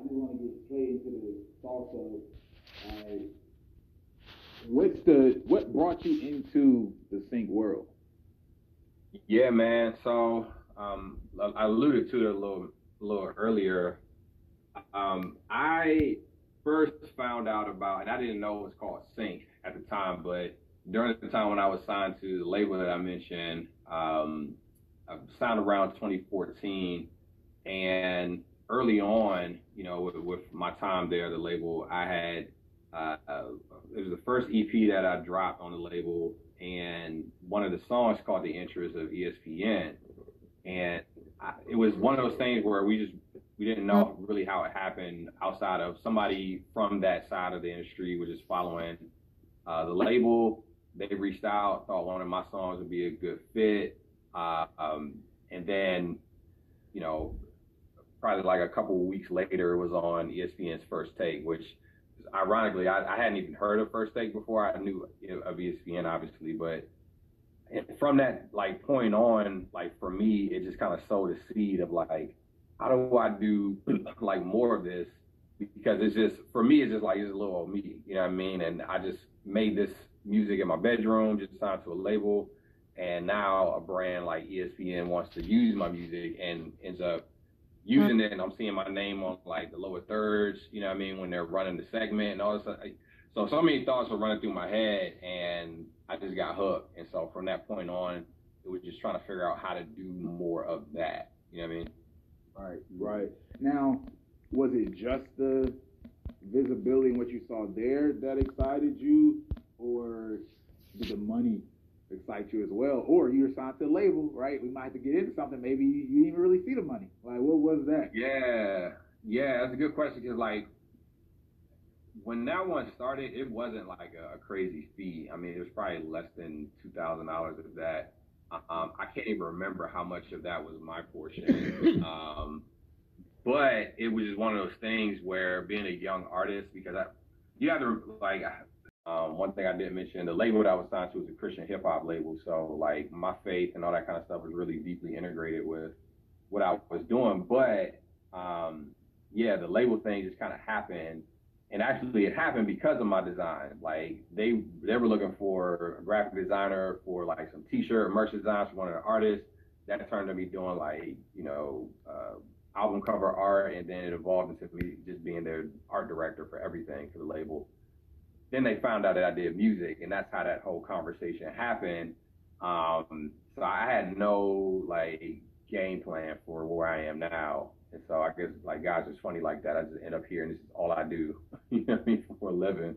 I just want to get straight into the thoughts of like, what's the what brought you into the sync world? Yeah, man. So um, I alluded to it a little a little earlier. Um, I first found out about, and I didn't know it was called Sync at the time, but during the time when I was signed to the label that I mentioned, um, I signed around 2014, and early on, you know, with, with my time there, the label, I had uh, uh, it was the first EP that I dropped on the label, and one of the songs called "The Interest of ESPN," and I, it was one of those things where we just we didn't know really how it happened outside of somebody from that side of the industry was just following uh, the label. They reached out, thought one of my songs would be a good fit, uh, um, and then, you know, probably like a couple of weeks later, it was on ESPN's First Take, which ironically I, I hadn't even heard of First Take before. I knew of ESPN obviously, but from that like point on, like for me, it just kind of sowed a seed of like, how do I do like more of this? Because it's just for me, it's just like it's a little me, you know what I mean? And I just made this music in my bedroom, just signed to a label, and now a brand like ESPN wants to use my music and ends up using mm-hmm. it, and I'm seeing my name on like the lower thirds, you know what I mean, when they're running the segment and all this. So so many thoughts were running through my head, and I just got hooked. And so from that point on, it was just trying to figure out how to do more of that. You know what I mean? Right, right. Now, was it just the visibility and what you saw there that excited you, or did the money excite you as well? Or you were signed to a label, right? We might have to get into something. Maybe you didn't even really see the money. Like, what was that? Yeah, that's a good question because like when that one started, it wasn't like a, a crazy fee. I mean, it was probably less than two thousand dollars of that. Um, I can't even remember how much of that was my portion. Um, but it was just one of those things where being a young artist, because I, you have to like, um, one thing I didn't mention, the label that I was signed to was a Christian hip hop label. So like my faith and all that kind of stuff was really deeply integrated with what I was doing. But um, yeah, the label thing just kind of happened and actually it happened because of my design. Like they they were looking for a graphic designer for like some t-shirt merch designs for one of the artists. That turned to me doing like you know uh, album cover art, and then it evolved into me just being their art director for everything for the label. Then they found out that I did music, and that's how that whole conversation happened. Um, so I had no like game plan for where I am now. So I guess like guys it's funny like that. I just end up here and this is all I do. you know what I mean for a living.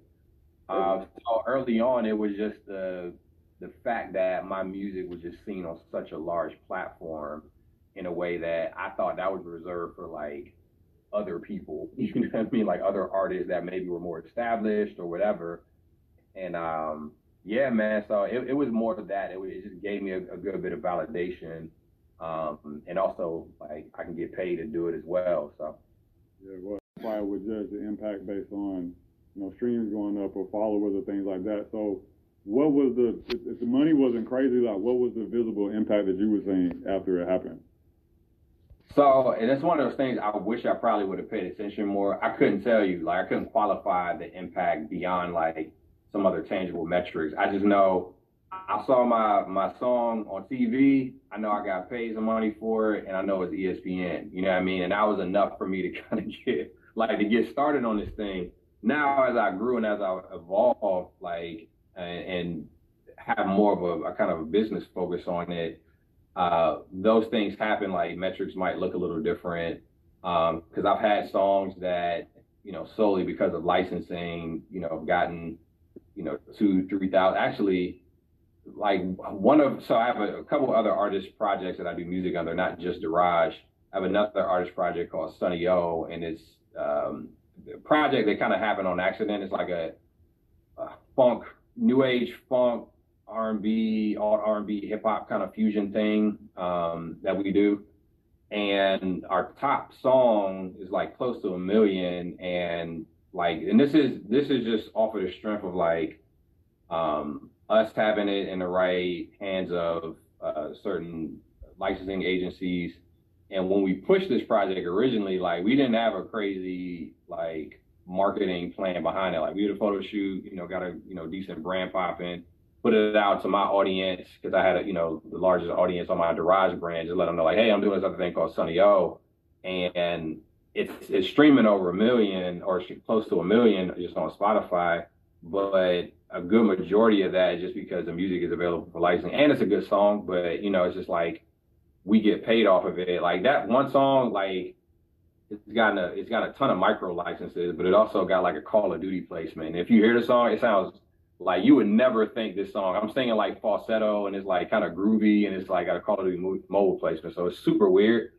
Uh, so early on it was just the the fact that my music was just seen on such a large platform in a way that I thought that was reserved for like other people. You know what I mean? Like other artists that maybe were more established or whatever. And um yeah, man. So it, it was more of that. It, it just gave me a, a good bit of validation um, and also like I can get paid to do it as well. So yeah, well, I would judge the impact based on you know streams going up or followers or things like that. So what was the if the money wasn't crazy, like what was the visible impact that you were seeing after it happened? So, and it's one of those things I wish I probably would have paid attention more. I couldn't tell you, like, I couldn't qualify the impact beyond like some other tangible metrics. I just know I saw my my song on TV. I know I got paid some money for it, and I know it's ESPN. You know what I mean? And that was enough for me to kind of get like to get started on this thing. Now, as I grew and as I evolved, like and, and have more of a, a, kind of a business focus on it, uh, those things happen. Like metrics might look a little different because um, I've had songs that you know solely because of licensing, you know, gotten you know two, three thousand. Actually, like one of so I have a, a couple other artist projects that I do music on. They're not just Deraj. I have another artist project called Sunny O, and it's um, a project that kind of happened on accident. It's like a, a funk, new age funk, R and B, all R and B, hip hop kind of fusion thing um, that we do. And our top song is like close to a million, and like, and this is this is just off of the strength of like um, us having it in the right hands of uh, certain licensing agencies And when we pushed this project originally, like we didn't have a crazy like marketing plan behind it. Like we did a photo shoot, you know, got a you know decent brand popping, put it out to my audience because I had a you know the largest audience on my Deraj brand. Just let them know like, hey, I'm doing this other thing called Sunny O, and it's it's streaming over a million or close to a million just on Spotify. But a good majority of that is just because the music is available for licensing and it's a good song. But you know, it's just like we get paid off of it. Like that one song, like it's got a it's got a ton of micro licenses, but it also got like a Call of Duty placement. And if you hear the song, it sounds like you would never think this song. I'm singing like falsetto and it's like kind of groovy and it's like got a Call of Duty mobile placement, so it's super weird.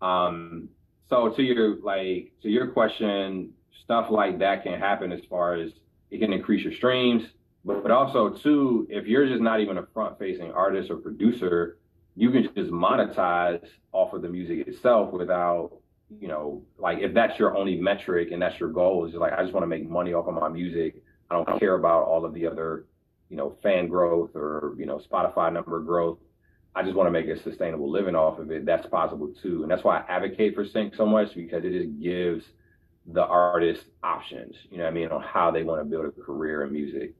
Um, so to your like to your question, stuff like that can happen as far as it can increase your streams, but, but also too, if you're just not even a front facing artist or producer, you can just monetize off of the music itself without you know, like if that's your only metric and that's your goal, is like I just want to make money off of my music. I don't care about all of the other, you know, fan growth or you know Spotify number growth. I just want to make a sustainable living off of it. That's possible too, and that's why I advocate for sync so much because it just gives the artist options. You know, I mean, on how they want to build a career in music.